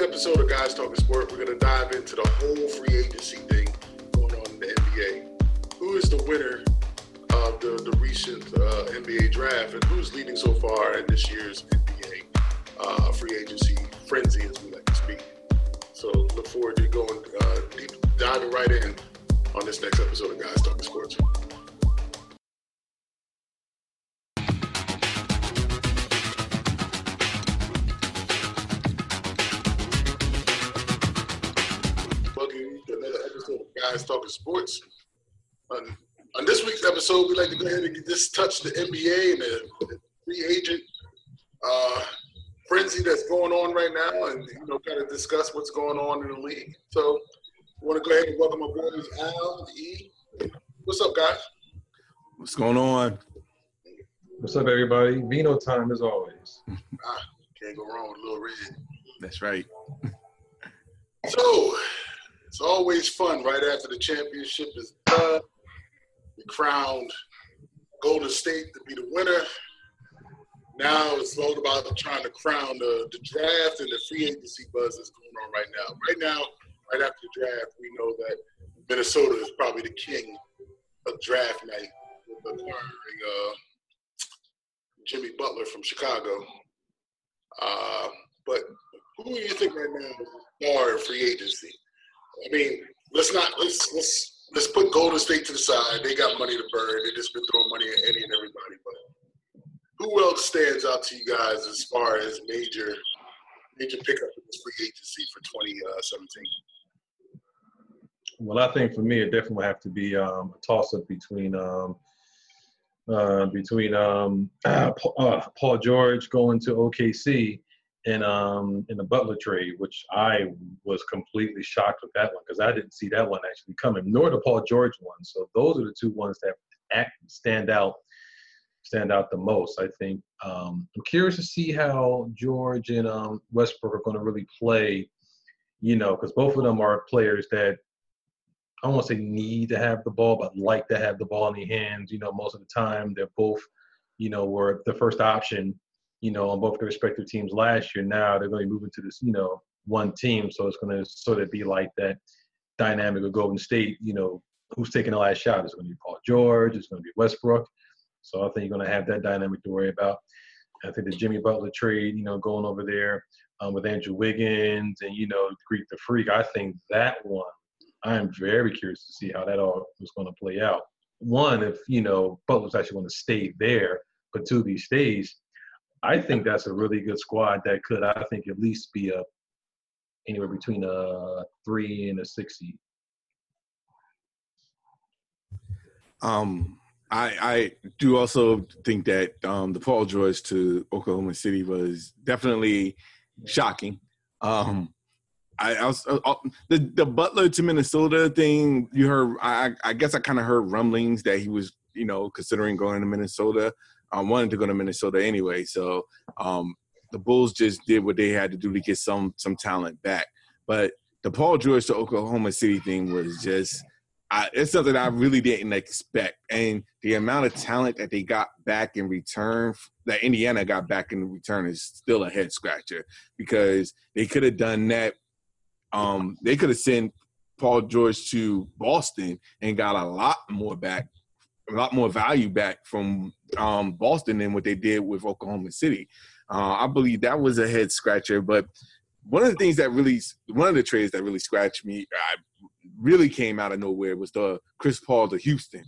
episode of Guys Talking Sport, we're going to dive into the whole free agency thing going on in the NBA. Who is the winner of the, the recent uh, NBA draft, and who's leading so far in this year's NBA uh, free agency frenzy, as we like to speak? So look forward to going uh, deep, diving right in on this next episode of Guys Talking Sports. Guys Sports. On, on this week's episode, we'd like to go ahead and just touch the NBA and the, the free agent uh, frenzy that's going on right now, and you know, kind of discuss what's going on in the league. So, I want to go ahead and welcome my boys Al, E. What's up, guys? What's going on? What's up, everybody? Vino time as always. Ah, can't go wrong with Little Red. That's right. So, it's always fun right after the championship is done. We crowned Golden State to be the winner. Now it's all about trying to crown the, the draft and the free agency buzz that's going on right now. Right now, right after the draft, we know that Minnesota is probably the king of draft night with acquiring uh, Jimmy Butler from Chicago. Uh, but who do you think right now is the star free agency? I mean, let's not let's let's let's put Golden State to the side. They got money to burn. They just been throwing money at any and everybody. But who else stands out to you guys as far as major major pickup in this free agency for 2017? Well, I think for me, it definitely would have to be um, a toss-up between um, uh, between um, uh, Paul George going to OKC and um, in the Butler trade, which I was completely shocked with that one because I didn't see that one actually coming, nor the Paul George one. So those are the two ones that act, stand out stand out the most. I think um, I'm curious to see how George and um, Westbrook are going to really play. You know, because both of them are players that I to say need to have the ball, but like to have the ball in their hands. You know, most of the time they're both, you know, were the first option, you know, on both their respective teams last year. Now they're going to be moving to this, you know, one team. So it's going to sort of be like that dynamic of Golden State. You know, who's taking the last shot? It's going to be Paul George. It's going to be Westbrook. So I think you're going to have that dynamic to worry about. I think the Jimmy Butler trade, you know, going over there um, with Andrew Wiggins and, you know, Greek the Freak, I think that one, I'm very curious to see how that all is going to play out. One, if, you know, Butler's actually going to stay there, but two, if he stays, I think that's a really good squad that could, I think, at least be a anywhere between a three and a six seed. Um, I, I do also think that um, the Paul George to Oklahoma City was definitely shocking. Um, I, I was uh, the the Butler to Minnesota thing. You heard? I, I guess I kind of heard rumblings that he was, you know, considering going to Minnesota. I wanted to go to Minnesota anyway, so um, the Bulls just did what they had to do to get some some talent back. But the Paul George to Oklahoma City thing was just I, it's something I really didn't expect. And the amount of talent that they got back in return, that Indiana got back in return, is still a head scratcher because they could have done that. Um, they could have sent Paul George to Boston and got a lot more back, a lot more value back from um, Boston than what they did with Oklahoma City. Uh, I believe that was a head scratcher. But one of the things that really, one of the trades that really scratched me, I really came out of nowhere was the Chris Paul to Houston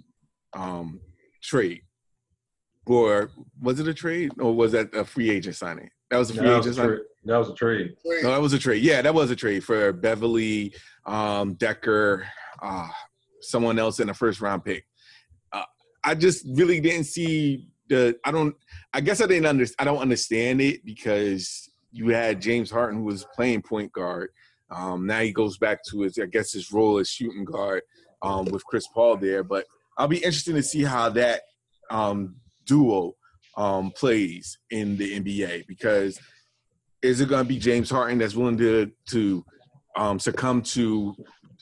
um, trade. Or was it a trade or was that a free agent signing? That was a free That agent signing. that was a trade. No, that was a trade. Yeah, that was a trade for Beverley, um, Dekker, uh, someone else in a first round pick. I just really didn't see the. I don't. I guess I didn't under. I don't understand it because you had James Harden who was playing point guard. Um, now he goes back to his, I guess, his role as shooting guard um, with Chris Paul there. But I'll be interested to see how that um, duo um, plays in the NBA because is it going to be James Harden that's willing to to um, succumb to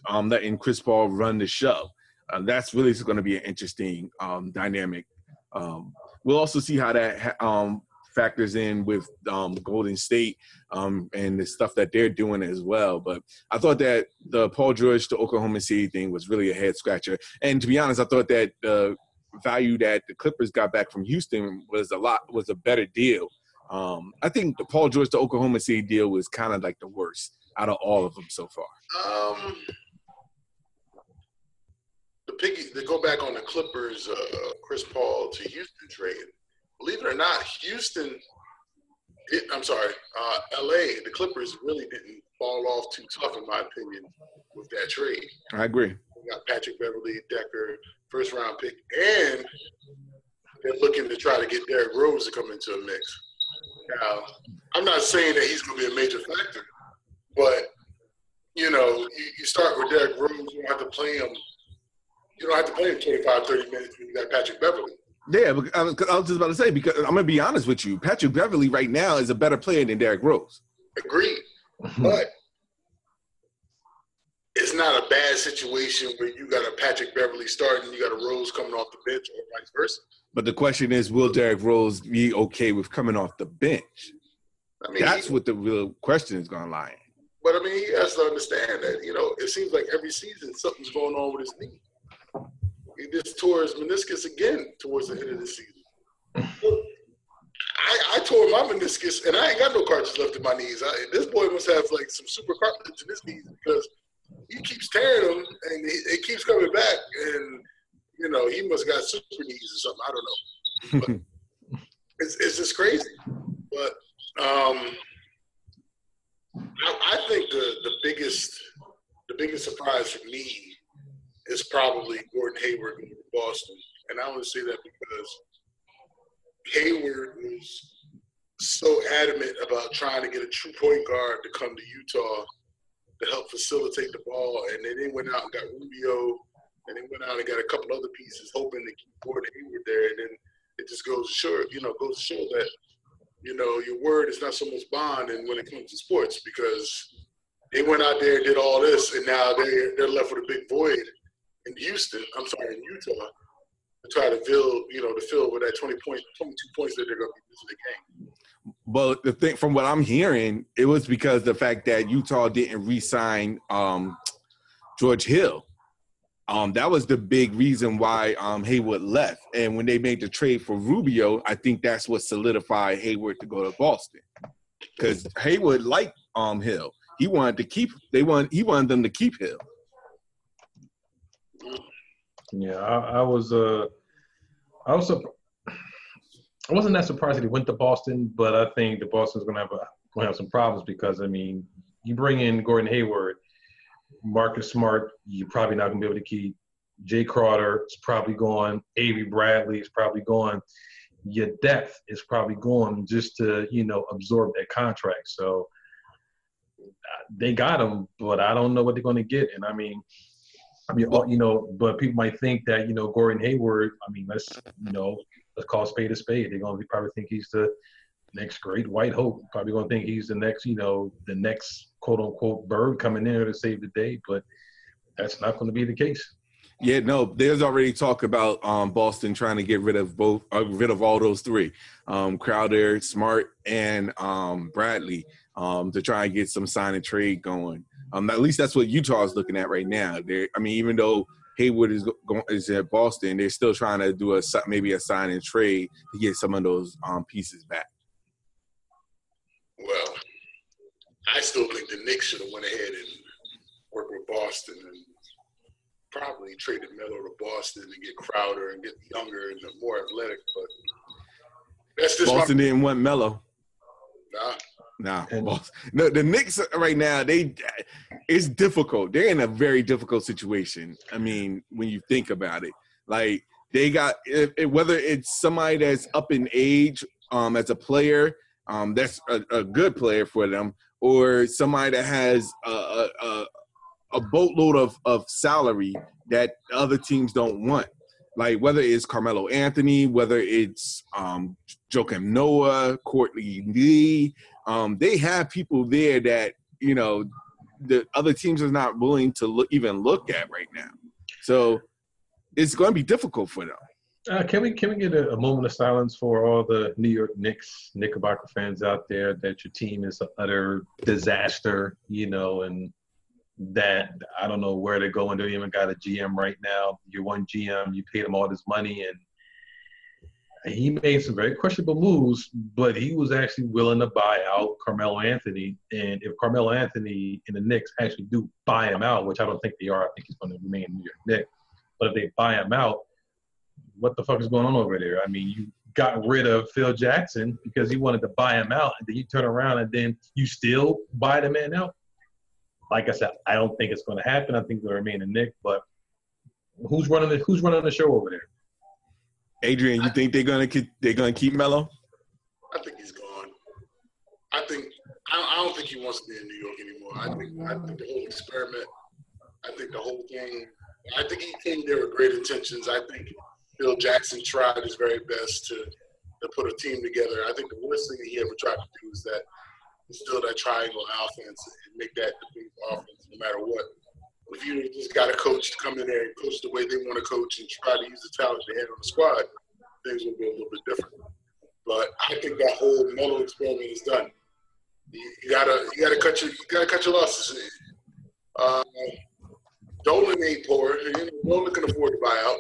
um, letting Chris Paul run the show? Uh, that's really going to be an interesting um, dynamic. Um, we'll also see how that ha- um, factors in with um, Golden State um, and the stuff that they're doing as well. But I thought that the Paul George to Oklahoma City thing was really a head scratcher. And to be honest, I thought that the value that the Clippers got back from Houston was a lot was a better deal. I think the Paul George to Oklahoma City deal was kind of like the worst out of all of them so far. Um, piggy to go back on the Clippers, uh, Chris Paul to Houston trade. Believe it or not, Houston. It, I'm sorry, uh, L.A. The Clippers really didn't fall off too tough, in my opinion, with that trade. I agree. We got Patrick Beverley, Dekker, first round pick, and they're looking to try to get Derrick Rose to come into a mix. Now, I'm not saying that he's going to be a major factor, but you know, you, you start with Derrick Rose, you have to play him. You don't have to play him 25, 30 minutes when you got Patrick Beverley. Yeah, I was just about to say because I'm gonna be honest with you, Patrick Beverley right now is a better player than Derrick Rose. Agreed, but it's not a bad situation where you got a Patrick Beverley starting, you got a Rose coming off the bench, or vice versa. But the question is, will Derrick Rose be okay with coming off the bench? I mean, that's he, what the real question is going to lie in. But I mean, he has to understand that you know it seems like every season something's going on with his knee. He just tore his meniscus again towards the end of the season. I, I, tore my meniscus and I ain't got no cartilage left in my knees. I, this boy must have like some super cartilage in his knees because he keeps tearing them and he, it keeps coming back. And you know, he must have got super knees or something. I don't know. But it's, it's just crazy. But um, I, I think the the biggest the biggest surprise for me is probably Gordon Hayward to Boston, and I only say that because Hayward was so adamant about trying to get a true point guard to come to Utah to help facilitate the ball, and then they went out and got Rubio, and they went out and got a couple other pieces, hoping to keep Gordon Hayward there, and then it just goes to show, you know, goes to show that you know, your word is not so much bond and when it comes to sports because they went out there and did all this and now they're they're left with a big void in Houston, I'm sorry, in Utah to try to fill, you know, to fill with that 20 point, 22 points that they're going to be losing the game. But the thing, from what I'm hearing, it was because the fact that Utah didn't re-sign um, George Hill. Um, that was the big reason why um, Hayward left. And when they made the trade for Rubio, I think that's what solidified Hayward to go to Boston. Because Hayward liked um, Hill. He wanted to keep they want he wanted them to keep Hill. Yeah, I, I was uh I was I wasn't that surprised that he went to Boston, but I think the Boston's gonna have a gonna have some problems because I mean you bring in Gordon Hayward Marcus Smart, you're probably not going to be able to keep. Jay Crowder is probably gone. Avery Bradley is probably gone. Your depth is probably gone just to, you know, absorb that contract. So uh, they got him, but I don't know what they're going to get. And I mean, I mean, you know, but people might think that, you know, Gordon Hayward, I mean, let's, you know, let's call a spade a spade. They're to probably think he's the next great white hope. Probably to think he's the next, you know, the next quote unquote bird coming in to save the day, but that's not to be the case. Yeah, no, there's already talk about um, Boston trying to get rid of both, uh, rid of all those three, um, Crowder, Smart, and um, Bradley, um, to try and get some sign and trade going. Um, at least that's what Utah is looking at right now. They're, I mean, even though Hayward is going is at Boston, they're still trying to do a maybe a sign and trade to get some of those um, pieces back. Well, I still think the Knicks should have went ahead and worked with Boston and probably traded Melo to Boston and get Crowder and get younger and more athletic. But that's just Boston my- didn't want Melo. Nah. Nah, no, the Knicks right now they it's difficult. They're in a very difficult situation. I mean, when you think about it, like they got if, if, whether it's somebody that's up in age um, as a player, um, that's a, a, good player for them, or somebody that has a, a, a boatload of, of salary that other teams don't want. Like whether it's Carmelo Anthony, whether it's um, Joakim Noah, Courtney Lee, um, they have people there that you know the other teams are not willing to look, even look at right now. So it's going to be difficult for them. Uh, can we can we get a, a, moment of silence for all the New York Knicks Knickerbocker fans out there that your team is an utter disaster, you know, and that I don't know where they're going. They even got a GM right now. You're one GM, you paid him all this money, and he made some very questionable moves, but he was actually willing to buy out Carmelo Anthony. And if Carmelo Anthony and the Knicks actually do buy him out, which I don't think they are, I think he's going to remain New York Knicks. But if they buy him out, what the fuck is going on over there? I mean, you got rid of Phil Jackson because he wanted to buy him out, and then you turn around and then you still buy the man out. Like I said, I don't think it's going to happen. I think they'll remain a Knick. but who's running the Who's running the show over there? Adrian, you think they're gonna keep, they're gonna keep Melo? I think he's gone. I think I don't think he wants to be in New York anymore. I think I think the whole experiment. I think the whole thing. I think he came there with great intentions. I think Phil Jackson tried his very best to to put a team together. I think the worst thing that he ever tried to do is that instill that triangle offense and make that the big offense no matter what. If you just got a coach to come in there and coach the way they want to coach and try to use the talent they have on the squad, things will be a little bit different. But I think that whole Melo experiment is done. You, you gotta you gotta cut your you gotta cut your losses. Uh, Dolan ain't poor. You know, Dolan can afford to buy out.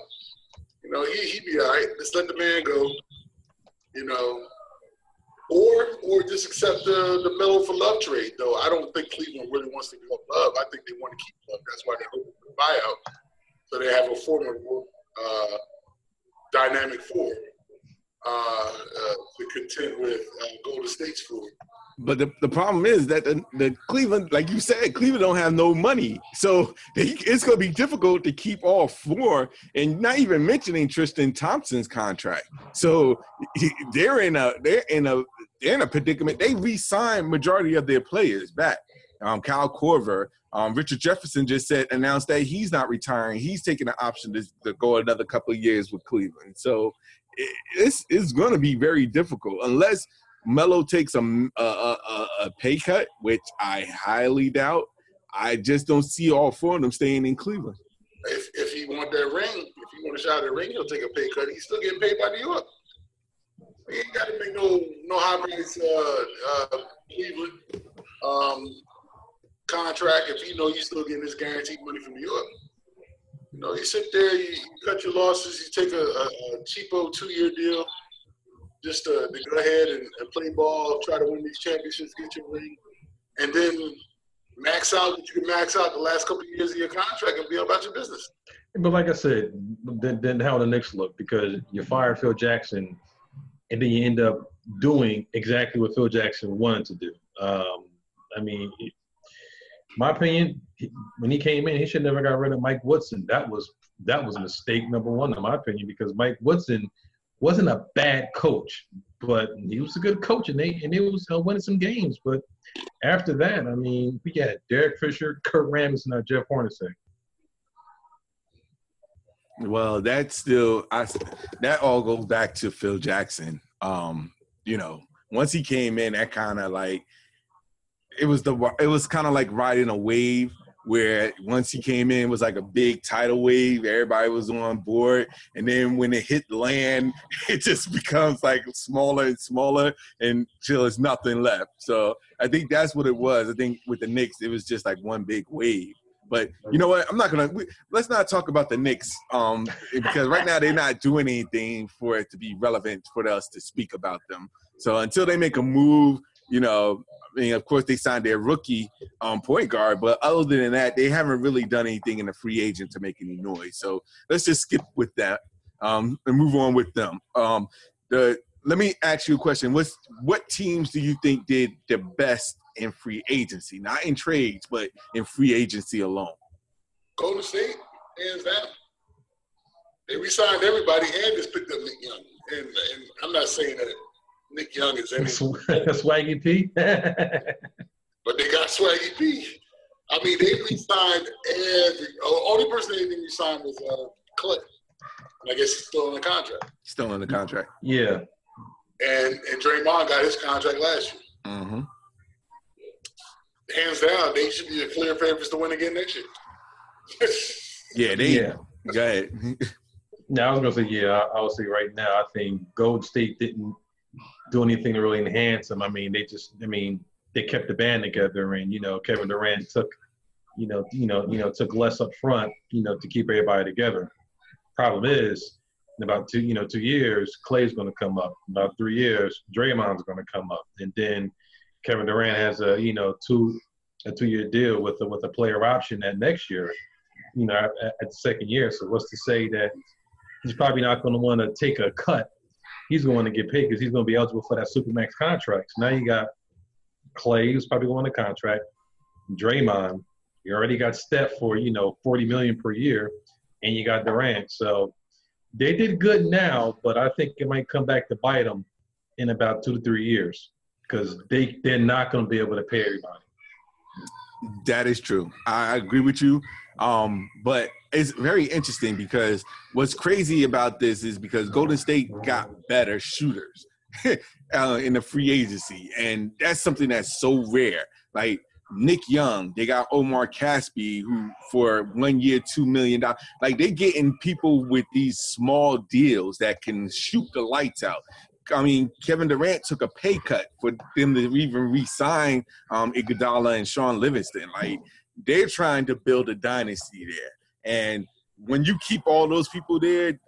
You know, he he be all right. Just let the man go. You know, or or just accept the the Melo for Love trade. Though I don't think Cleveland really wants to give up Love. I think they want to keep Love. That's why they're hoping for the buyout, so they have a formidable uh, dynamic four uh, uh, to contend with uh, Golden State's four. But the, the problem is that the, the Cleveland, like you said, Cleveland don't have no money, so they, it's going to be difficult to keep all four, and not even mentioning Tristan Thompson's contract. So he, they're in a they're in a they're in a predicament. They re-signed majority of their players back. Um, Kyle Korver, um, Richard Jefferson just said announced that he's not retiring. He's taking an option to, to go another couple of years with Cleveland. So it, it's it's going to be very difficult unless Melo takes a, a, a, a pay cut, which I highly doubt. I just don't see all four of them staying in Cleveland. If if he want that ring, if he want a shot at the ring, he'll take a pay cut. He's still getting paid by New York. He ain't got to make no no high uh, uh, Cleveland um, contract if you know you still getting this guaranteed money from New York. You know, you sit there, you, you cut your losses, you take a, a, a cheapo two year deal just to, to go ahead and, and, play ball, try to win these championships, get your ring, and then max out you can max out the last couple of years of your contract and be about your business. But like I said, then, then how the Knicks look because you fired Phil Jackson, and then you end up doing exactly what Phil Jackson wanted to do. Um, I mean, my opinion, when he came in, he should never got rid of Mike Woodson. That was that was a mistake number one, in my opinion, because Mike Woodson – wasn't a bad coach, but he was a good coach, and they and they was uh, winning some games. But after that, I mean, we got Derek Fisher, Kurt Rambis, and Jeff Hornacek. Well, that's still I. That all goes back to Phil Jackson. Um, you know, once he came in, that kind of like it was the it was kind of like riding a wave where once he came in, was like a big tidal wave. Everybody was on board. And then when it hit land, it just becomes like smaller and smaller until there's nothing left. So I think that's what it was. I think with the Knicks, it was just like one big wave. But you know what? I'm not gonna. We, let's not talk about the Knicks, um, because right now they're not doing anything for it to be relevant for us to speak about them. So until they make a move, you know, I mean, of course, they signed their rookie um, point guard, but other than that, they haven't really done anything in the free agent to make any noise. So let's just skip with that um, and move on with them. Um, the let me ask you a question: What's what teams do you think did the best in free agency, not in trades, but in free agency alone? Golden State, hands down. They resigned everybody and just picked up Nick Young. And, and I'm not saying that Nick Young is any. Swaggy P. but they got Swaggy P. I mean, they re-signed every. Only person they didn't re-sign was uh, Klay. I guess he's still in the contract. Still in the contract. Yeah. And and Draymond got his contract last year. Mm-hmm. Hands down, they should be the clear favorites to win again next year. yeah, they. Yeah. Go ahead. No, I was gonna say yeah. I, I would say right now, I think Golden State didn't do anything to really enhance them. I mean, they just, I mean, they kept the band together, and you know, Kevin Durant took, you know, you know, you know, took less up front, you know, to keep everybody together. Problem is, in about two, you know, two years, Klay's going to come up. In about three years, Draymond's going to come up, and then Kevin Durant has a, you know, two a two year deal with a, with a player option that next year, you know, at, at the second year. So what's to say that he's probably not going to want to take a cut. He's going to get paid because he's going to be eligible for that supermax contract. So now you got Klay, who's probably going to contract. Draymond, you already got Steph for you know 40 million per year, and you got Durant. So they did good now, but I think it might come back to bite them in about two to three years because they they're not going to be able to pay everybody. That is true. I agree with you. Um, but it's very interesting because what's crazy about this is because Golden State got better shooters uh, in the free agency, and that's something that's so rare. Like Nick Young, they got Omar Casspi, who for one year, two million dollars. Like they getting people with these small deals that can shoot the lights out. I mean, Kevin Durant took a pay cut for them to even re-sign um, Iguodala and Shaun Livingston. Like they're trying to build a dynasty there, and when you keep all those people there,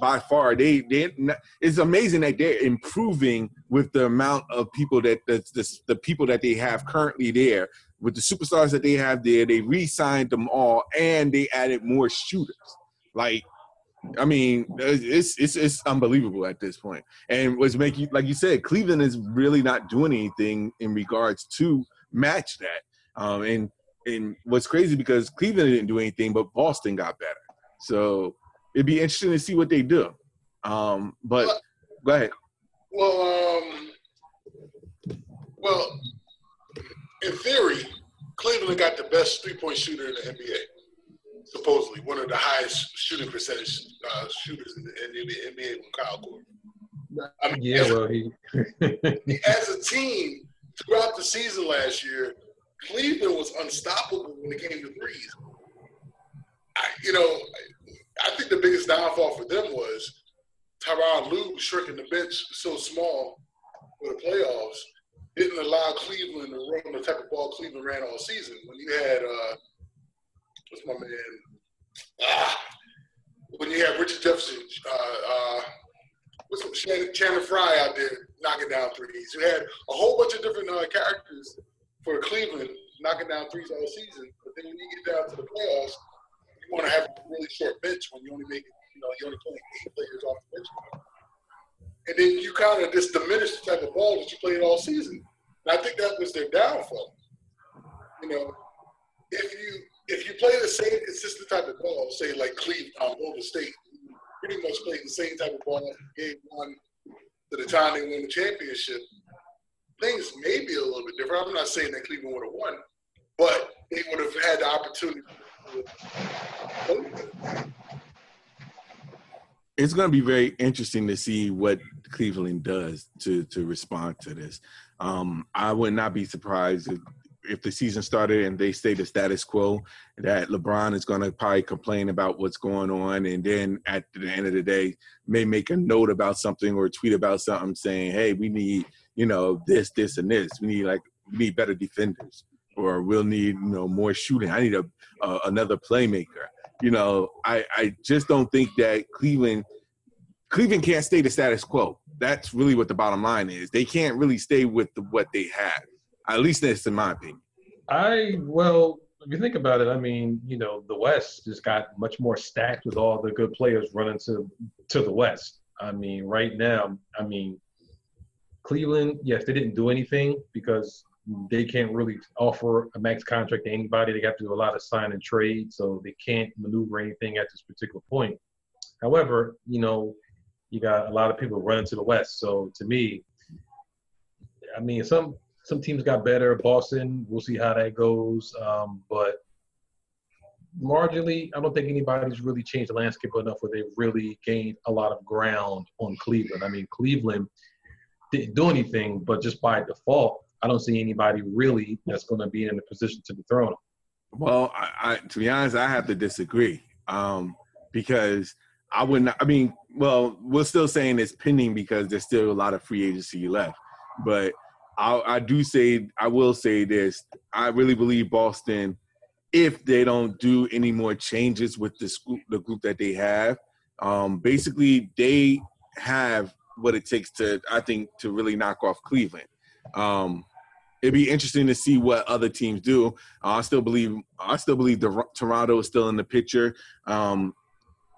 by far they they it's amazing that they're improving with the amount of people that the, the, the people that they have currently there with the superstars that they have there. They re-signed them all, and they added more shooters. Like I mean, it's it's it's unbelievable at this point. And what's making like you said, Cleveland is really not doing anything in regards to match that. Um, and and what's crazy because Cleveland didn't do anything, but Boston got better. So it'd be interesting to see what they do. Um, but well, go ahead. Well, um, well, in theory, Cleveland got the best three point shooter in the NBA supposedly one of the highest shooting percentage uh, shooters in the, in the NBA with Kyle Korver. I mean, yeah, well, he as a team throughout the season last year, Cleveland was unstoppable when it came to threes. I, you know, I think the biggest downfall for them was Tyronn Lue shrinking the bench so small for the playoffs didn't allow Cleveland to run the type of ball Cleveland ran all season. When you had uh, what's my man? Ah, when you had Richard Jefferson, uh, uh, what's Shannon, Channing Frye out there knocking down threes. You had a whole bunch of different uh, characters for Cleveland knocking down threes all season. But then when you get down to the playoffs, you want to have a really short bench when you only make you know, you only playing eight players off the bench. And then you kind of just diminish the type of ball that you played all season. And I think that was their downfall. You know, if you if you play the same consistent type of ball, say like Cleveland, um, Golden State, pretty much played the same type of ball game one to the time they win the championship, things may be a little bit different. I'm not saying that Cleveland would have won, but they would have had the opportunity. It's going to be very interesting to see what Cleveland does to to respond to this. Um, I would not be surprised if if the season started and they stay the status quo, that LeBron is going to probably complain about what's going on, and then at the end of the day, may make a note about something or tweet about something saying, "Hey, we need you know this, this, and this. We need like we need better defenders, or we'll need you know more shooting. I need a another playmaker." You know, I I just don't think that Cleveland. Cleveland can't stay the status quo. That's really what the bottom line is. They can't really stay with the, what they have at least that's in my opinion. I well, if you think about it, I mean, you know, the West just got much more stacked with all the good players running to to the West. I mean, right now, I mean, Cleveland, yes, they didn't do anything because they can't really offer a max contract to anybody. They have to do a lot of sign and trade, so they can't maneuver anything at this particular point. However, you know, you got a lot of people running to the West. So to me, I mean, some some teams got better. Boston, we'll see how that goes. Um, but marginally, I don't think anybody's really changed the landscape enough where they've really gained a lot of ground on Cleveland. I mean, Cleveland didn't do anything, but just by default, I don't see anybody really that's going to be in a position to dethrone them. Well, I, I, to be honest, I have to disagree um, because I would not. I mean, well, we're still saying it's pending because there's still a lot of free agency left. But I, I do say I will say this. I really believe Boston, if they don't do any more changes with the group, the group that they have, um, basically they have what it takes to, I think, to really knock off Cleveland. Um, it'd be interesting to see what other teams do. I still believe I still believe the Toronto is still in the picture. Um,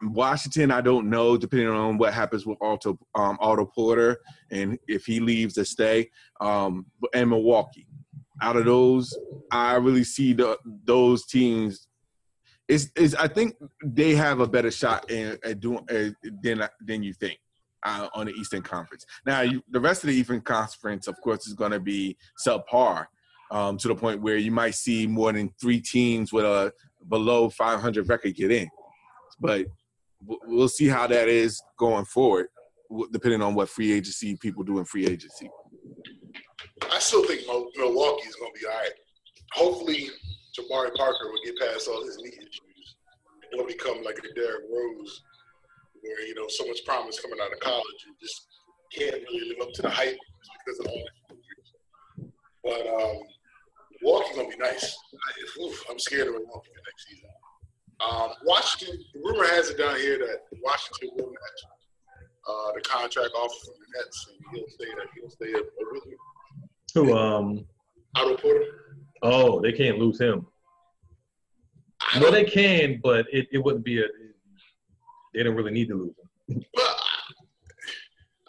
Washington, I don't know, depending on what happens with Otto um, Porter and if he leaves to stay. Um, and Milwaukee, out of those, I really see the those teams. Is is I think they have a better shot in, at doing than than you think. Uh, on the Eastern Conference. Now, you, the rest of the Eastern Conference, of course, is going to be subpar um, to the point where you might see more than three teams with a below 500 record get in. But we'll see how that is going forward, depending on what free agency people do in free agency. I still think Milwaukee is going to be all right. Hopefully, Jabari Parker will get past all his knee issues. He'll become like a Derrick Rose, where you know so much promise coming out of college, you just can't really live up to the hype because of all the injuries. But um, Milwaukee's gonna be nice. I, oof, I'm scared of Milwaukee next season. Um, Washington, the rumor has it down here that Washington will match uh, the contract offer from the Nets, and he'll stay. At, he'll stay at Wizard. Who? Um. Otto Porter. Oh, they can't lose him. No, they can, but it, it wouldn't be a. They don't really need to lose him. Well,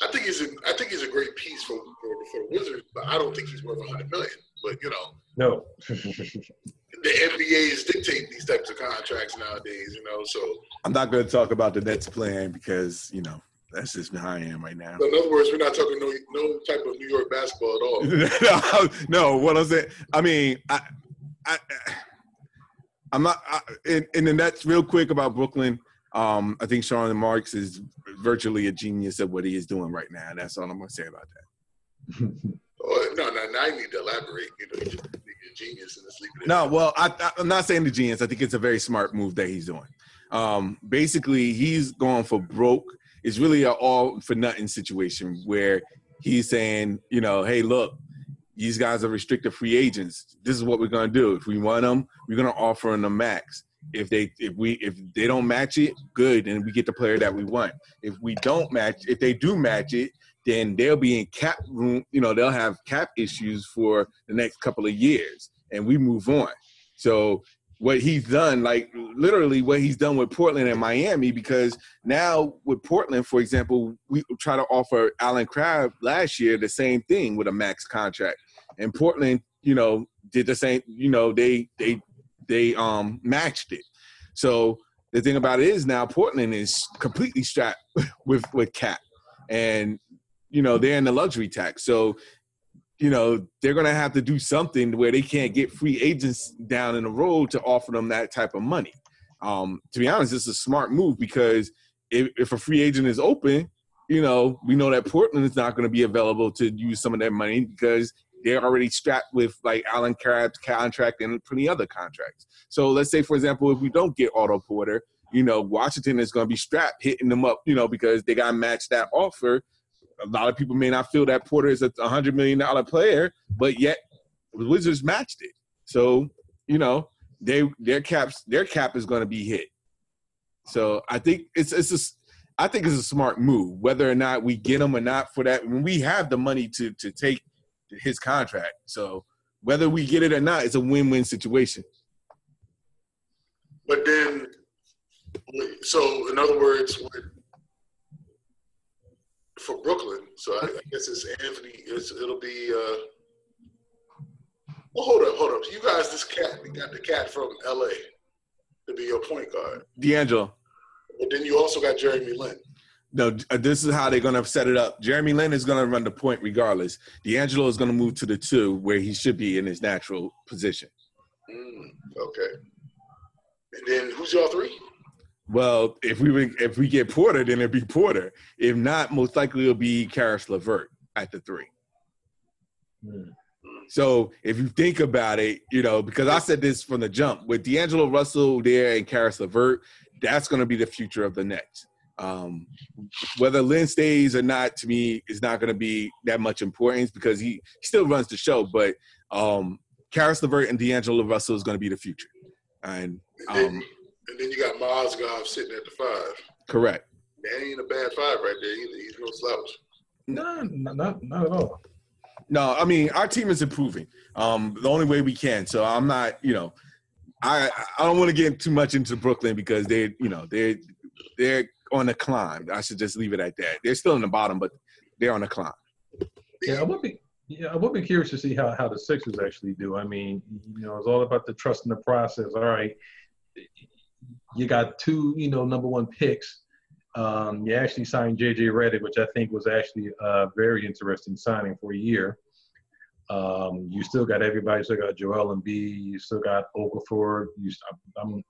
I think he's a, I think he's a great piece for for, for the Wizards, but I don't think he's worth a hundred million. But you know, no. the NBA is dictating these types of contracts nowadays, you know. So I'm not going to talk about the Nets plan because you know that's just how I am right now. So in other words, we're not talking no no type of New York basketball at all. no, what I'm saying, I mean, I, I, I'm not. I, in, in the Nets, real quick about Brooklyn. Um, I think Sean Marks is virtually a genius at what he is doing right now. That's all I'm going to say about that. oh, no, no, now you need to elaborate. You know, genius in the sleep. No, well, I, am not saying the genius. I think it's a very smart move that he's doing. Um, basically, he's going for broke. It's really an all for nothing situation where he's saying, you know, hey, look, these guys are restricted free agents. This is what we're gonna do. If we want them, we're gonna offer them the max. If they if we if they don't match it, good, and we get the player that we want. If we don't match, if they do match it, then they'll be in cap room, you know, they'll have cap issues for the next couple of years and we move on. So what he's done, like literally what he's done with Portland and Miami, because now with Portland, for example, we try to offer Allen Crabbe last year the same thing with a max contract. And Portland, you know, did the same, you know, they they they um matched it. So the thing about it is now Portland is completely strapped with with cap. And you know, they're in the luxury tax. So, you know, they're to have to do something where they can't get free agents down in the road to offer them that type of money. Um, to be honest, it's a smart move because if, if a free agent is open, you know, we know that Portland is not going to be available to use some of that money because they're already strapped with like Allen Crabbe's contract and plenty other contracts. So let's say, for example, if we don't get Otto Porter, you know, Washington is going to be strapped, hitting them up, you know, because they got to match that offer a lot of people may not feel that Porter is a hundred million dollar player, but yet the Wizards matched it. So you know they their caps their cap is going to be hit. So I think it's it's a I think it's a smart move. Whether or not we get them or not for that, when we have the money to to take his contract, so whether we get it or not, it's a win win situation. But then, so in other words, for Brooklyn. So I, I guess it's Anthony. It's, it'll be. Uh, well, hold up, hold up. You guys, this cat, we got the cat from L.A. to be your point guard. D'Angelo. But then you also got Jeremy Lin. No, uh, this is how they're going to set it up. Jeremy Lin is going to run the point regardless. D'Angelo is going to move to the two where he should be in his natural position. Mm, okay. And then who's your three? Well, if we if we get Porter, then it'd be Porter. If not, most likely it'll be Caris LeVert at the three. Hmm. So if you think about it, you know, because I said this from the jump with D'Angelo Russell there and Caris LeVert, that's going to be the future of the Nets. Um, whether Lin stays or not, to me, is not going to be that much importance because he, he still runs the show. But um, Caris LeVert and D'Angelo Russell is going to be the future. And, And then, um, and then you got Mozgov sitting at the five. correct. That ain't a bad five right there either. He's no slouch. No, not, not not at all. No, I mean our team is improving. Um, the only way we can. So I'm not, you know, I I don't want to get too much into Brooklyn because they, you know, they're they're on a climb. I should just leave it at that. They're still in the bottom, but they're on a climb. Yeah, I would be. Yeah, I would be curious to see how, how the Sixers actually do. I mean, you know, it's all about the trust in the process. All right, you got two, you know, number one picks. Um, you actually signed JJ Redick, which I think was actually a very interesting signing for a year. Um, you still got everybody. You still got Joel Embiid. You still got Okafor. You, I'm,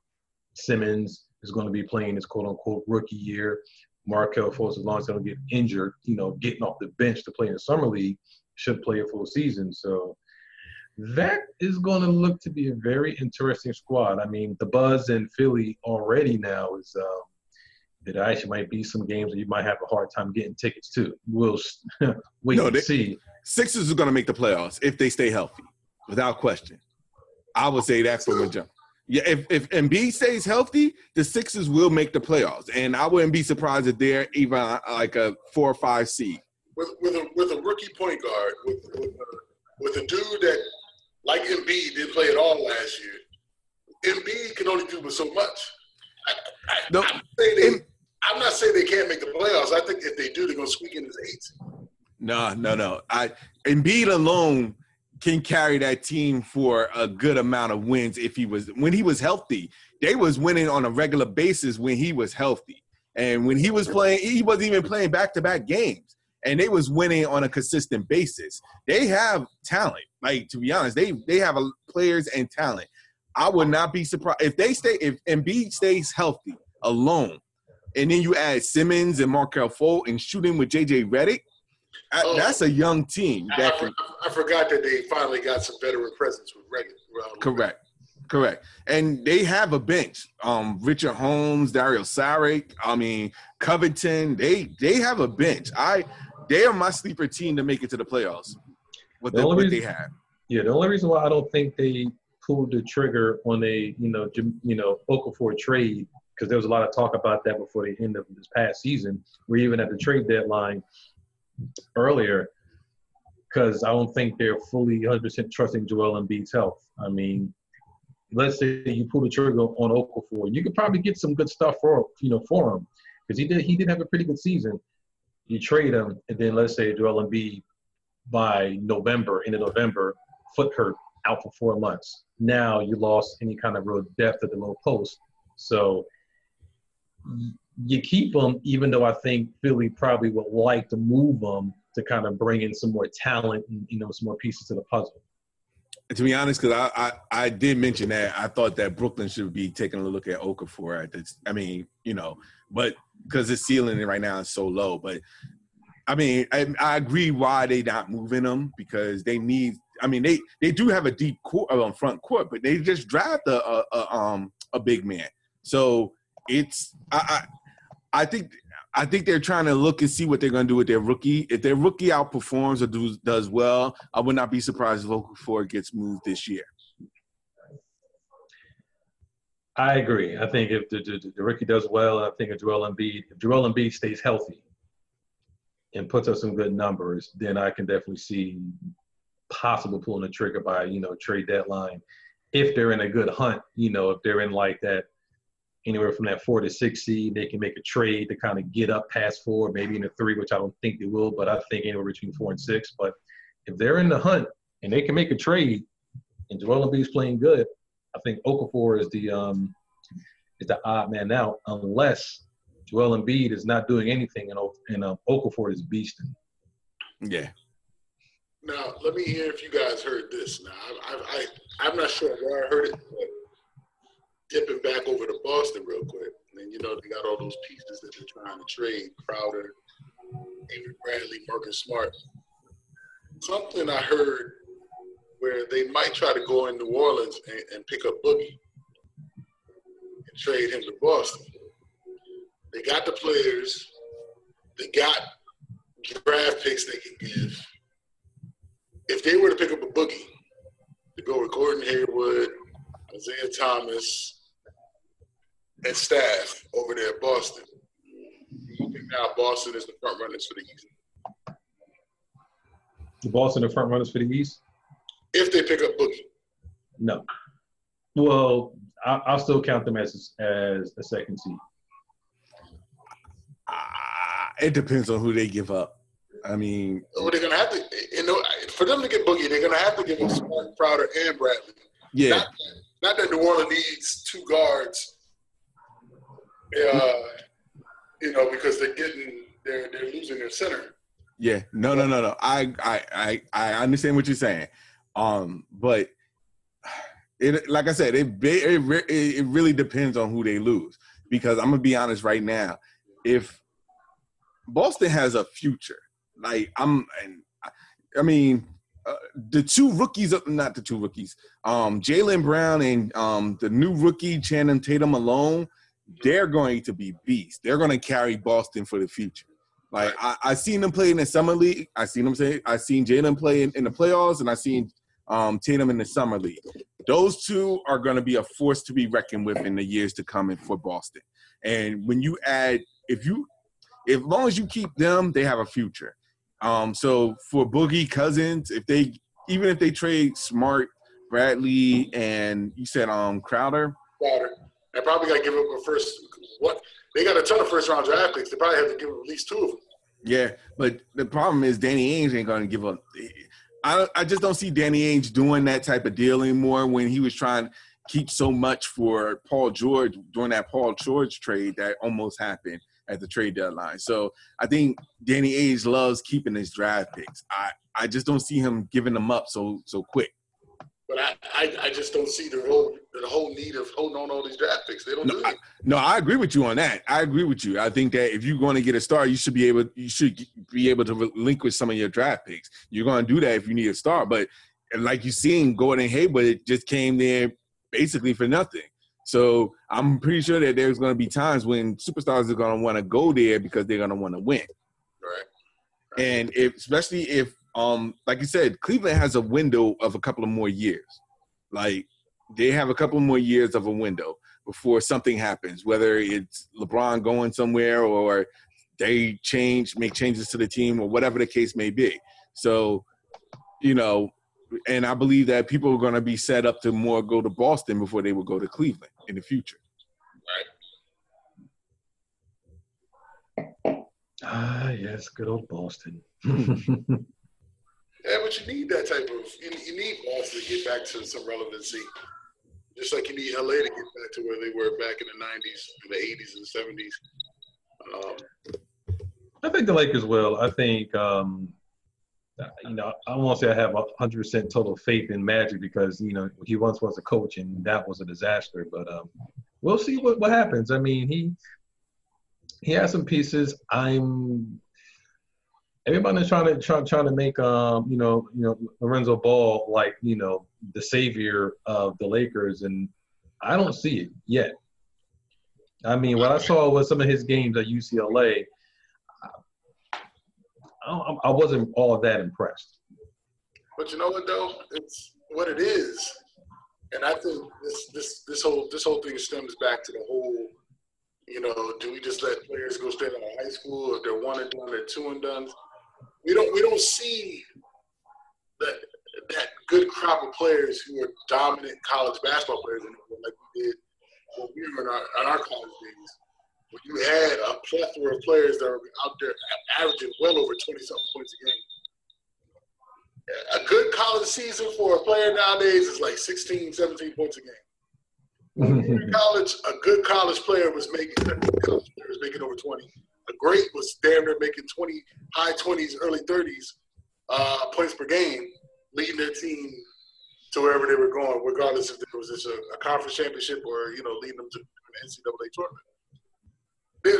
Simmons is going to be playing his quote unquote rookie year. Markelle Fultz, as long as they don't get injured, you know, getting off the bench to play in the summer league, should play a full season. So that is going to look to be a very interesting squad. I mean, the buzz in Philly already now is um, that actually might be some games that you might have a hard time getting tickets to. We'll wait No, and they- see. Sixers are going to make the playoffs if they stay healthy, without question. I would say that from a jump. Yeah, if if Embiid stays healthy, the Sixers will make the playoffs, and I wouldn't be surprised if they're even uh, like a four or five seed. With with a with a rookie point guard, with with a, with a dude that like Embiid didn't play at all last year. Embiid can only do but so much. I, I, No, I'm, they, Em- I'm not saying they can't make the playoffs. I think if they do, they're gonna squeak in as eight. No, no, no. I Embiid alone can carry that team for a good amount of wins if he was when he was healthy. They was winning on a regular basis when he was healthy. And when he was playing, he wasn't even playing back-to-back games. And they was winning on a consistent basis. They have talent. Like to be honest, they they have a, players and talent. I would not be surprised if they stay if Embiid stays healthy alone, and then you add Simmons and Markelle Fultz and shooting with JJ Redick. I- Oh. that's a young team. I, That I, can, I forgot that they finally got some veteran presence with Reagan. Well, correct, correct, and they have a bench. Um, Richaun Holmes, Dario Saric. I mean, Covington. They they have a bench. I they are my sleeper team to make it to the playoffs. With The the, only what they have. Yeah, the only reason why I don't think they pulled the trigger on a you know Jim, you know Okafor trade because there was a lot of talk about that before the end of this past season, or even at the trade deadline earlier, because I don't think they're fully 100% trusting Joel Embiid's health. I mean, let's say you pull the trigger on Okafor, you could probably get some good stuff for you know for him because he did he did have a pretty good season. You trade him, and then let's say Joel Embiid by November, end of November, foot hurt, out for four months. Now you lost any kind of real depth at the low post. So you keep them, even though I think Philly probably would like to move them to kind of bring in some more talent and you know some more pieces to the puzzle. To be honest, because I, I I did mention that I thought that Brooklyn should be taking a look at Okafor at this. I mean, you know, but because the ceiling right now is so low. But I mean, I, I agree why they not moving them because they need. I mean, they they do have a deep court uh, front court, but they just draft a, a, a um a big man. So it's I, I think I think they're trying to look and see what they're going to do with their rookie. If their rookie outperforms or does does well, I would not be surprised if Okafor gets moved this year. I agree. I think if the, the, the rookie does well, I think if Joel Embiid, if Joel Embiid stays healthy and puts up some good numbers, then I can definitely see possible pulling the trigger by you know trade deadline if they're in a good hunt. You know, if they're in like that anywhere from that four to six seed, they can make a trade to kind of get up past four, maybe in a three, which I don't think they will, but I think anywhere between four and six. But if they're in the hunt and they can make a trade, and Joel Embiid's playing good, I think Okafor is the um, is the odd man out unless Joel Embiid is not doing anything and O- and um, Okafor is beasting. Yeah. Now, let me hear if you guys heard this. Now, I, I, I, I'm not sure where I heard it, but dipping back over to Boston real quick. And you know, they got all those pieces that they're trying to trade Crowder, Avery Bradley, Marcus Smart. Something I heard where they might try to go in New Orleans and, and pick up Boogie and trade him to Boston. They got the players. They got draft picks they can give. If they were to pick up a boogie to go with Gordon Hayward, Isaiah Thomas, and staff over there at Boston, you think now Boston is the front runners for the East? The Boston the front runners for the East? If they pick up Boogie. No. Well, I, will still count them as as a second seed. Uh, it depends on who they give up. I mean, well, they're gonna have to. You know, for them to get Boogie, they're gonna have to give up Smart, Crowder, and Bradley. Yeah. Not, not that New Orleans needs two guards. Uh, you know, because they're getting they're they're losing their center. Yeah. No. No. No. No. I I I I understand what you're saying. Um, but it like I said, it it it really depends on who they lose. Because I'm gonna be honest right now, if Boston has a future, like I'm, and I mean, uh, the two rookies, not the two rookies, um, Jaylen Brown and um, the new rookie Channing Tatum alone, they're going to be beasts. They're going to carry Boston for the future. Like I, I seen them play in the summer league. I seen them say I seen Jaylen play in, in, the playoffs, and I seen um, Tatum in the summer league. Those two are going to be a force to be reckoned with in the years to come for Boston. And when you add, if you, if long as you keep them, they have a future. Um, so for Boogie Cousins, if they even if they trade Smart, Bradley, and you said um Crowder, Crowder, they probably got to give up a first. What they got a ton of first round draft picks. They probably have to give up at least two of them. Yeah, but the problem is Danny Ainge ain't going to give up. I I just don't see Danny Ainge doing that type of deal anymore. When he was trying to keep so much for Paul George during that Paul George trade that almost happened at the trade deadline. So I think Danny Ainge loves keeping his draft picks. I I just don't see him giving them up so so quick. But I, I, I, just don't see the whole the whole need of holding on all these draft picks. They don't no, do it. I, no, I agree with you on that. I agree with you. I think that if you're going to get a star, you should be able you should be able to relinquish some of your draft picks. You're going to do that if you need a star. But like you seen, Gordon Hayward it just came there basically for nothing. So I'm pretty sure that there's going to be times when superstars are going to want to go there because they're going to want to win. Right. right. And if, especially if um, like you said, Cleveland has a window of a couple of more years. Like they have a couple more years of a window before something happens, whether it's LeBron going somewhere or they change, make changes to the team or whatever the case may be. So, you know, and I believe that people are going to be set up to more go to Boston before they will go to Cleveland in the future. Right. Ah, yes, good old Boston. Yeah, but you need that type of you, you need Boston to get back to some relevancy, just like you need LA to get back to where they were back in the '90s, in the '80s, and '70s. Um, I think the Lakers will. I think um, you know I won't say I have 100 percent total faith in Magic because you know he once was a coach and that was a disaster. But um, we'll see what what happens. I mean he he has some pieces. I'm everybody's trying to try, trying to make um you know you know Lonzo Ball like you know the savior of the Lakers, and I don't see it yet. I mean, what I saw was some of his games at UCLA. I, I wasn't all that impressed. But you know what though? It's what it is, and I think this this this whole this whole thing stems back to the whole. You know, do we just let players go straight out of high school if they're one and done, they're two and done? We don't we don't see that that good crop of players who are dominant college basketball players anymore, like we did when we were in our, in our college days. When you had a plethora of players that are out there averaging well over 20 something points a game. A good college season for a player nowadays is like 16, 17 points a game. college, a good college player was making college player was making over 20 a great was damn near making 20, high 20s, early 30s uh, points per game, leading their team to wherever they were going, regardless if there was just a, a conference championship or you know leading them to an NCAA tournament. They,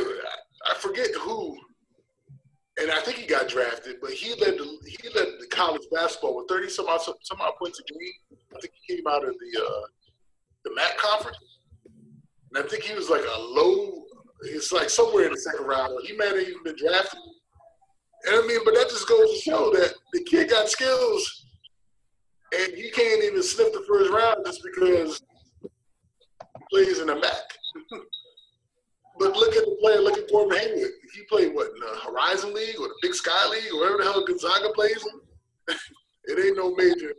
I forget who, and I think he got drafted, but he led the, he led the college basketball with thirty some odd some odd points a game. I think he came out of the uh, the MAC conference, and I think he was like a low It's like somewhere in the second round. He might have even been drafted. And I mean, but that just goes to show that the kid got skills, and he can't even sniff the first round just because he plays in the MAC. but look at the player. Look at Gordon Hayward. He played what in the Horizon League or the Big Sky League or whatever the hell Gonzaga plays in. it ain't no major.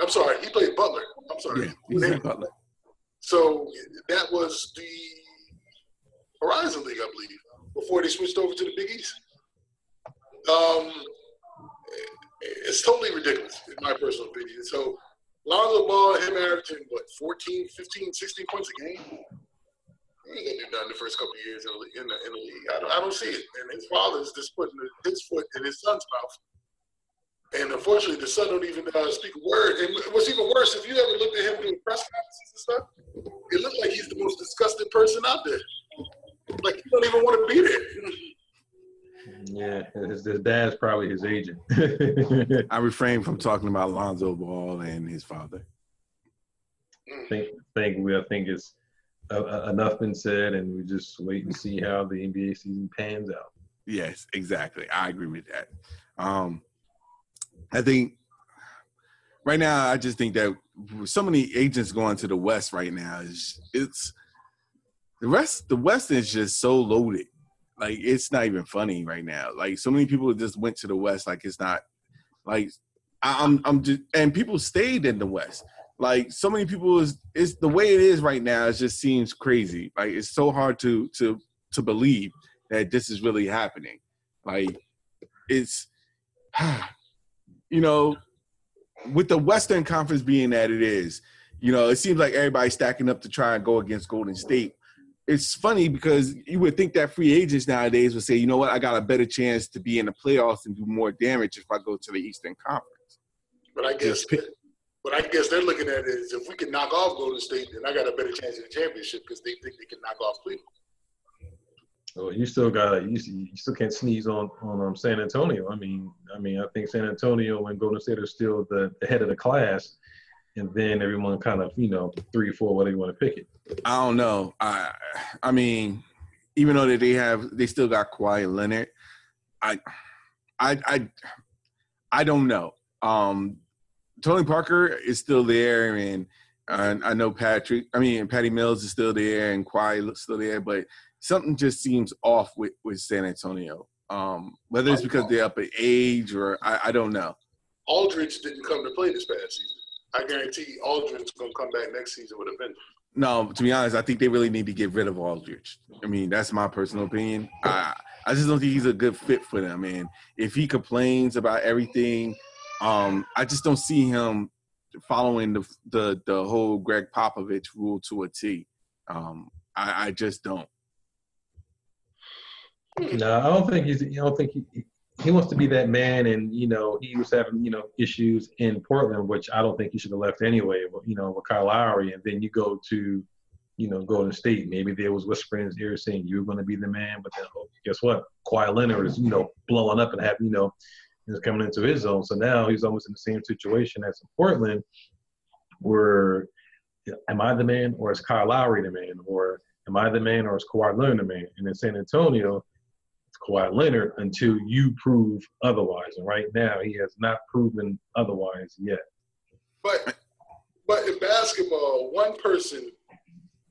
I'm sorry. He played Butler. I'm sorry. Yeah, Butler. So that was the Horizon League, I believe, before they switched over to the Big East. Um, it's totally ridiculous, in my personal opinion. So Lonzo Ball, him averaging, what, 14, 15, 16 points a game? He ain't gonna do nothing the first couple of years in the, in the, in the league. I don't, I don't see it. And his father's just putting his foot in his son's mouth. And unfortunately, the son don't even uh, speak a word. And what's even worse, if you ever looked at him doing press conferences and stuff, it looked like he's the most disgusting person out there. Like he don't even want to be there. Yeah, his, his dad's probably his agent. I refrain from talking about Lonzo Ball and his father. I think, think we, I think it's uh, uh, enough been said, and we just wait and see how the NBA season pans out. Yes, exactly. I agree with that. Um, I think right now, I just think that so many agents going to the West right now is it's the rest. The West is just so loaded. Like it's not even funny right now. Like so many people just went to the West. Like it's not like I'm I'm just and people stayed in the West. Like so many people is it's the way it is right now. It just seems crazy. Like it's so hard to to to believe that this is really happening. Like it's you know with the Western Conference being that it is, you know, it seems like everybody's stacking up to try and go against Golden State. It's funny because you would think that free agents nowadays would say, you know what, I got a better chance to be in the playoffs and do more damage if I go to the Eastern Conference. But I guess, but I guess they're looking at is if we can knock off Golden State, then I got a better chance at the championship because they think they can knock off Cleveland. Well, you still got you, you still can't sneeze on on um, San Antonio. I mean, I mean, I think San Antonio and Golden State are still the, the head of the class, and then everyone kind of you know three, or four, whatever you want to pick it. I don't know. I I mean, even though that they have they still got Kawhi Leonard, I I I I don't know. Um, Tony Parker is still there, and uh, I know Patrick. I mean, Patty Mills is still there, and Kawhi is still there, but something just seems off with, with San Antonio. Um, whether it's because they're up at age or I, I, don't know. Aldridge didn't come to play this past season. I guarantee Aldridge is going to come back next season with a vengeance. No, to be honest, I think they really need to get rid of Aldridge. I mean, that's my personal opinion. I, I just don't think he's a good fit for them. And if he complains about everything, um, I just don't see him following the the, the whole Gregg Popovich rule to a T. Um, I, I just don't. No, I don't think he's. I don't think he. He wants to be that man, and you know he was having you know issues in Portland, which I don't think he should have left anyway. You know with Kyle Lowry, and then you go to, you know, Golden State. Maybe there was whispering in his ear saying you're going to be the man, but then oh, guess what? Kawhi Leonard is you know blowing up and having you know is coming into his zone. So now he's almost in the same situation as in Portland, where am I the man or is Kyle Lowry the man or am I the man or is Kawhi Leonard the man? And in San Antonio, Kawhi Leonard until you prove otherwise. And right now, he has not proven otherwise yet. But but in basketball, one person,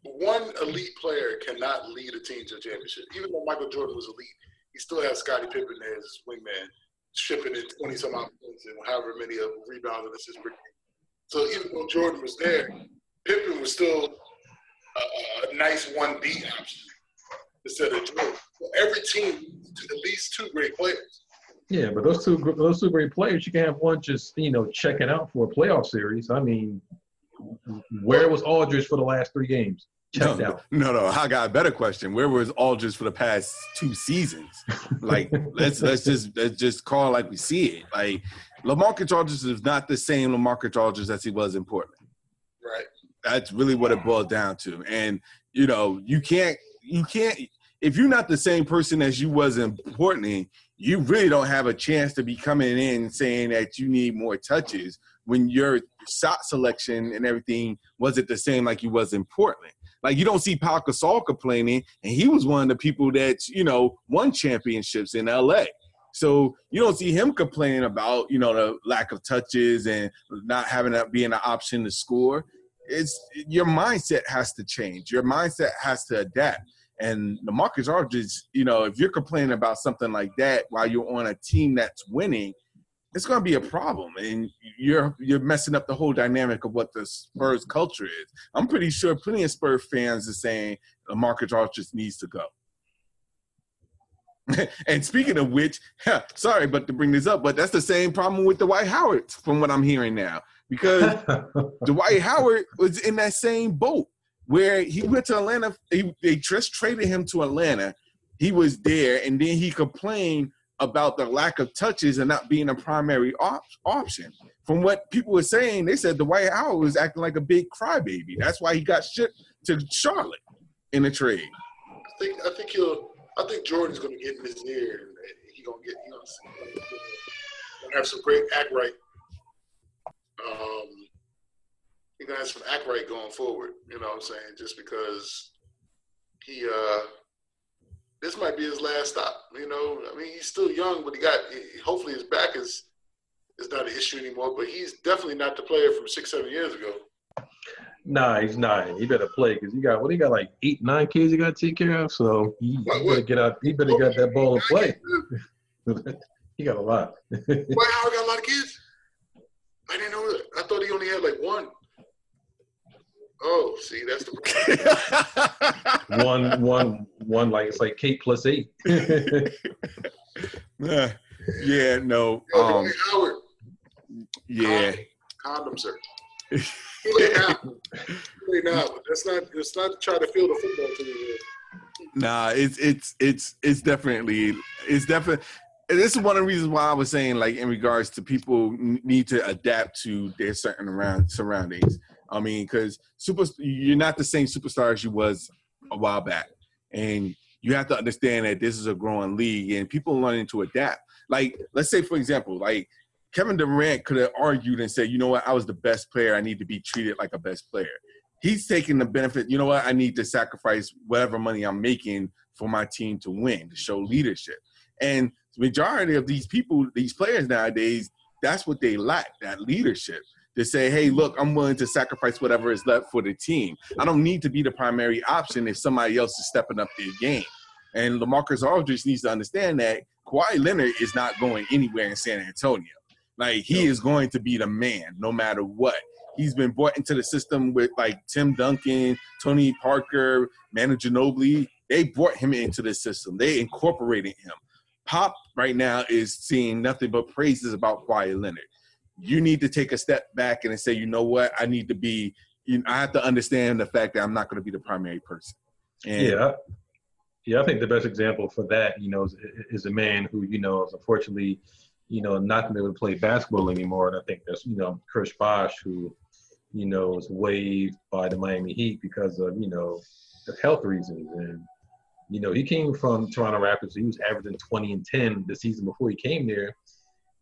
one elite player cannot lead a team to a championship. Even though Michael Jordan was elite, he still has Scottie Pippen as his wingman, shipping in twenty some odd points and however many of rebounds and assists per game. So even though Jordan was there, Pippen was still a, a nice one B option instead of Jordan. Every team to at least two great players. Yeah, but those two those two great players, you can have one just you know checking out for a playoff series. I mean, where was Aldridge for the last three games? Checked no, out. No, no, I got a better question. Where was Aldridge for the past two seasons? Like, let's let's just let's just call like we see it. Like, LaMarcus Aldridge is not the same LaMarcus Aldridge as he was in Portland. Right. That's really what it boiled down to. And you know, you can't you can't if you're not the same person as you was in Portland, you really don't have a chance to be coming in saying that you need more touches when your shot selection and everything wasn't the same like you was in Portland. Like you don't see Pau Gasol complaining, and he was one of the people that you know won championships in LA. So you don't see him complaining about you know the lack of touches and not having that being an option to score. It's your mindset has to change. Your mindset has to adapt. And the LaMarcus Aldridge, you know, if you're complaining about something like that while you're on a team that's winning, it's going to be a problem, and you're you're messing up the whole dynamic of what the Spurs culture is. I'm pretty sure plenty of Spurs fans are saying the LaMarcus Aldridge needs to go. and speaking of which, sorry, but to bring this up, but that's the same problem with Dwight Howard, from what I'm hearing now, because Dwight Howard was in that same boat where he went to Atlanta. He, they just traded him to Atlanta. He was there, and then he complained about the lack of touches and not being a primary op- option. From what people were saying, they said the Dwight Howard was acting like a big crybaby. That's why he got shipped to Charlotte in the trade. I think I think he'll I think Jordan's gonna get in his ear and he gonna get he gonna, gonna have some great act right. Um, he's gonna have some act right going forward. You know what I'm saying? Just because he uh this might be his last stop. You know, I mean, he's still young, but he got hopefully his back is is not an issue anymore. But he's definitely not the player from six, seven years ago. Nah, he's not. He better play because he got what he got like eight, nine kids he got to take care of. So he, what, he better get out. He better get that ball and play. he got a lot. Dwight Howard got a lot of kids? I didn't know that. I thought he only had like one. Oh, see, that's the one, one, one. Like it's like Kate plus eight. yeah, yeah, no. Yo, um, Howard. Yeah. Condom, condom sir. Too now. Too now. That's not. It's not to try to field a football team. Nah, it's it's it's it's definitely it's definitely. This is one of the reasons why I was saying, like, in regards to people need to adapt to their certain around surroundings. I mean, because super, you're not the same superstar as you was a while back, and you have to understand that this is a growing league, and people learning to adapt. Like, let's say, for example, like Kevin Durant could have argued and said, "You know what? I was the best player. I need to be treated like a best player." He's taking the benefit. You know what? I need to sacrifice whatever money I'm making for my team to win, to show leadership. And majority of these people, these players nowadays, that's what they lack that leadership to say, hey, look, I'm willing to sacrifice whatever is left for the team. I don't need to be the primary option if somebody else is stepping up their game. And LaMarcus Aldridge needs to understand that Kawhi Leonard is not going anywhere in San Antonio. Like he is going to be the man no matter what. He's been brought into the system with like Tim Duncan, Tony Parker, Manu Ginobili. They brought him into the system. They incorporated him. Pop right now is seeing nothing but praises about Kawhi Leonard you need to take a step back and say, you know what, I need to be. You know, I have to understand the fact that I'm not going to be the primary person. And yeah, yeah. I think the best example for that, you know, is, is a man who you know is unfortunately, you know, not going to be able to play basketball anymore. And I think that's you know Chris Bosh, who you know was waived by the Miami Heat because of you know health reasons and. You know, he came from Toronto Raptors. He was averaging 20 and 10 the season before he came there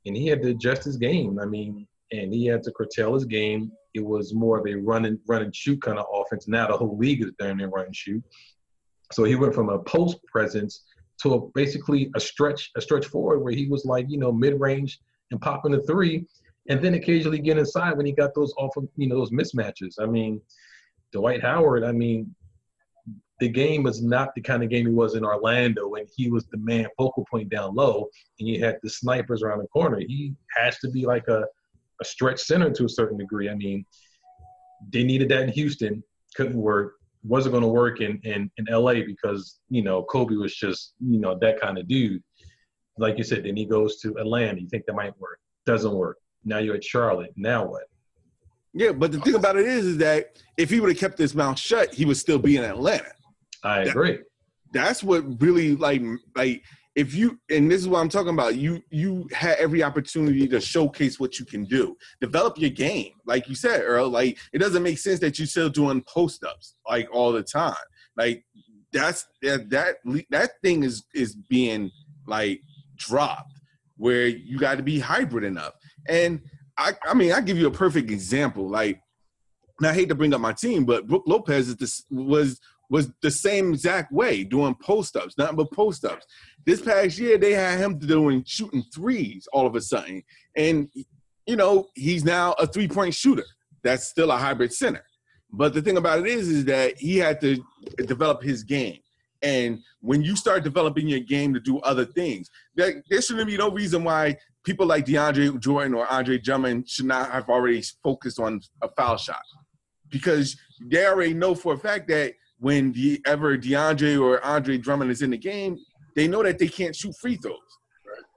and he had to adjust his game. I mean, and he had to curtail his game. It was more of a run and run and shoot kind of offense. Now the whole league is down there run and shoot. So he went from a post presence to a, basically a stretch a stretch forward where he was like you know mid range and popping a three, and then occasionally get inside when he got those off of you know those mismatches. I mean, Dwight Howard. I mean, the game was not the kind of game he was in Orlando when he was the man focal point down low and you had the snipers around the corner. He has to be like a, a stretch center to a certain degree. I mean, they needed that in Houston, couldn't work. Wasn't going to work in, in, in LA because, you know, Kobe was just, you know, that kind of dude. Like you said, then he goes to Atlanta. You think that might work. Doesn't work. Now you're at Charlotte. Now what? Yeah, but the thing about it is, is that if he would have kept his mouth shut, he would still be in Atlanta. I agree. That, that's what really like like if you and this is what I'm talking about. You you had every opportunity to showcase what you can do, develop your game. Like you said, Earl. Like it doesn't make sense that you're still doing post ups like all the time. Like that's that that that thing is is being like dropped where you got to be hybrid enough. And I I mean I give you a perfect example. Like and I hate to bring up my team, but Brook Lopez is this, was was the same exact way, doing post ups, nothing but post ups. This past year, they had him doing shooting threes all of a sudden, and you know he's now a three point shooter. That's still a hybrid center. But the thing about it is, is that he had to develop his game. And when you start developing your game to do other things, there, there shouldn't be no reason why people like DeAndre Jordan or Andre Drummond should not have already focused on a foul shot. Because they already know for a fact that when the, ever DeAndre or Andre Drummond is in the game, they know that they can't shoot free throws.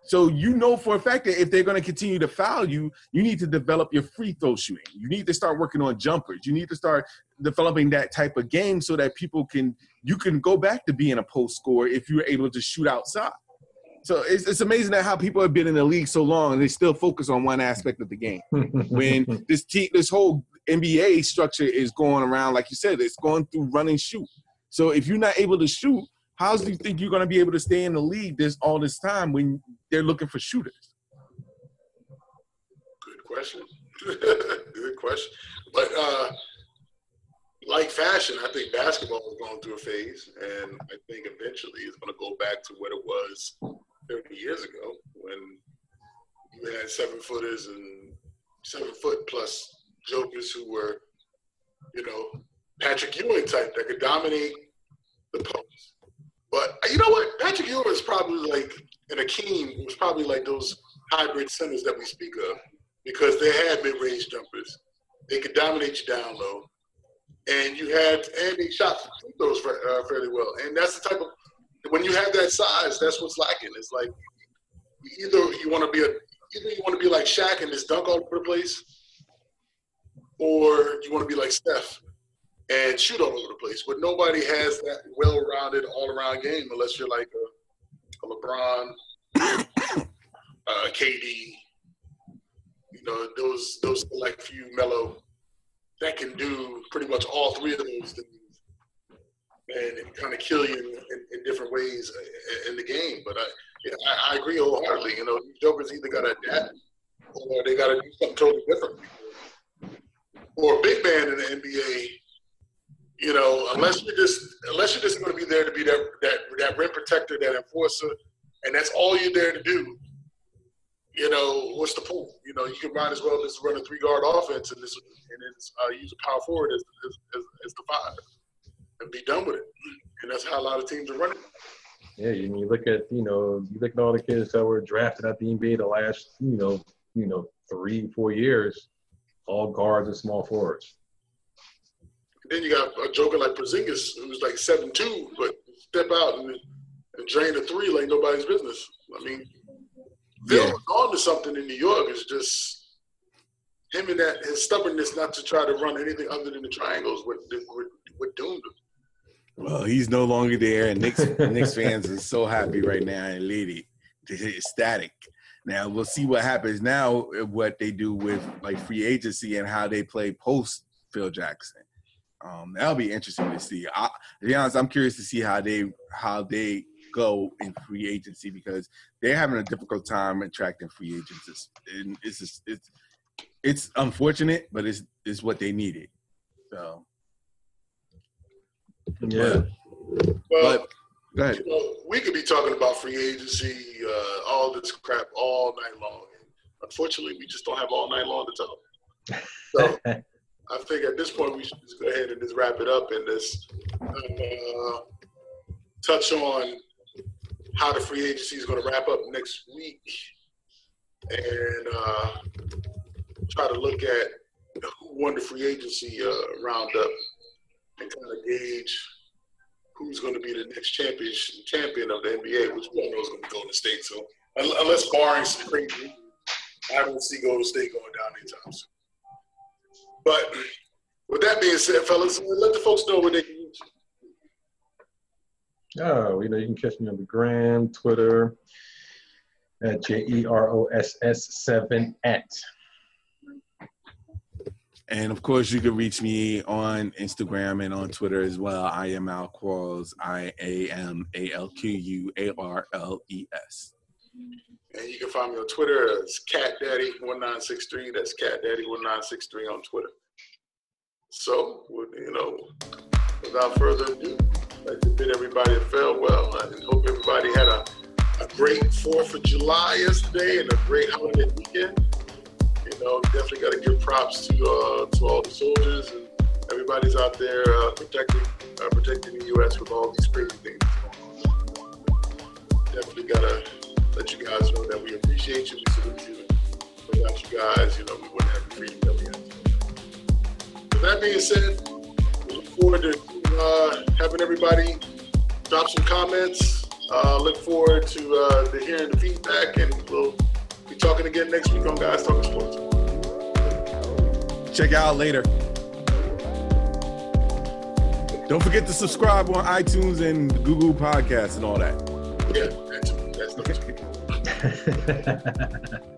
So you know for a fact that if they're going to continue to foul you, you need to develop your free throw shooting. You need to start working on jumpers. You need to start developing that type of game so that people can you can go back to being a post scorer if you're able to shoot outside. So it's, it's amazing that how people have been in the league so long and they still focus on one aspect of the game. when this team, this whole NBA structure is going around, like you said, it's going through run and shoot. So if you're not able to shoot, how do you think you're going to be able to stay in the league this all this time when they're looking for shooters? Good question. Good question. But uh, like fashion, I think basketball is going through a phase, and I think eventually it's going to go back to what it was 30 years ago when you had seven footers and seven foot plus jokers who were, you know, Patrick Ewing type that could dominate the post. But you know what? Patrick Ewing is probably like, and Akeem was probably like those hybrid centers that we speak of because they had mid range jumpers. They could dominate you down low. And you had, and they shot those uh, fairly well. And that's the type of, when you have that size, that's what's lacking. It's like either you want to be a, either you want to be like Shaq and just dunk all over the place, or you want to be like Steph and shoot all over the place. But nobody has that well-rounded, all-around game unless you're like a, a LeBron, uh, KD. You know, those those select few mellow that can do pretty much all three of those things and kind of kill you in, in, different ways in the game. But I, yeah, I, I agree wholeheartedly. You know, these jokers either got to adapt or they got to do something totally different. Or a big man in the NBA you know, unless you're just unless you're just going to be there to be that that that rim protector, that enforcer, and that's all you're there to do. You know, what's the point? You know, you can might as well just run a three guard offense and just and then uh, use a power forward as, as, as, as the five and be done with it. And that's how a lot of teams are running. Yeah, and you look at you know you look at all the kids that were drafted at the NBA the last you know you know three four years, all guards and small forwards. Then you got a joker like Porzingis, who's like seven two, but step out and, and drain a three like nobody's business. I mean, Phil yeah. on to something in New York. Is just him and that his stubbornness not to try to run anything other than the triangles. What what, what doomed him. Well, he's no longer there, and Knicks Knicks fans are so happy right now and lady ecstatic. Now we'll see what happens now. What they do with like free agency and how they play post Phil Jackson. Um, that'll be interesting to see. I, to be honest, I'm curious to see how they how they go in free agency because they're having a difficult time attracting free agents. It's it's just, it's it's unfortunate, but it's it's what they needed. So yeah. But, well, but, you know, we could be talking about free agency, uh, all this crap all night long. Unfortunately, we just don't have all night long to talk. So I think at this point we should just go ahead and just wrap it up and just uh, touch on how the free agency is going to wrap up next week and uh, try to look at who won the free agency uh, roundup and kind of gauge who's going to be the next champion champion of the NBA, which we all know is going to be Golden State. So unless barring some crazy, I don't see Golden State going down anytime soon. But with that being said, fellas, let the folks know where they can reach you. Oh, you know, you can catch me on the gram, Twitter, at J E R O S S 7 at. And of course, you can reach me on Instagram and on Twitter as well. I am Al Quarles, I A M A L Q U A R L E S. And you can find me on Twitter as Cat Daddy 1963. That's Cat Daddy 1963 on Twitter. So, you know, without further ado, I'd like to bid everybody a farewell. I hope everybody had a, a great 4th of July yesterday and a great holiday weekend. Know, definitely got to give props to uh, to all the soldiers and everybody's out there uh, protecting uh, protecting the U.S. with all these crazy things Definitely got to let you guys know that we appreciate you, we salute you. Without you guys, you know, we wouldn't have the freedom that we have. With that being said, we look forward to uh, having everybody drop some comments. Uh, look forward to, uh, to hearing the feedback, and we'll be talking again next week on Guys Talking Sports. Check out later. Don't forget to subscribe on iTunes and Google Podcasts and all that. Yeah, that's, that's, that's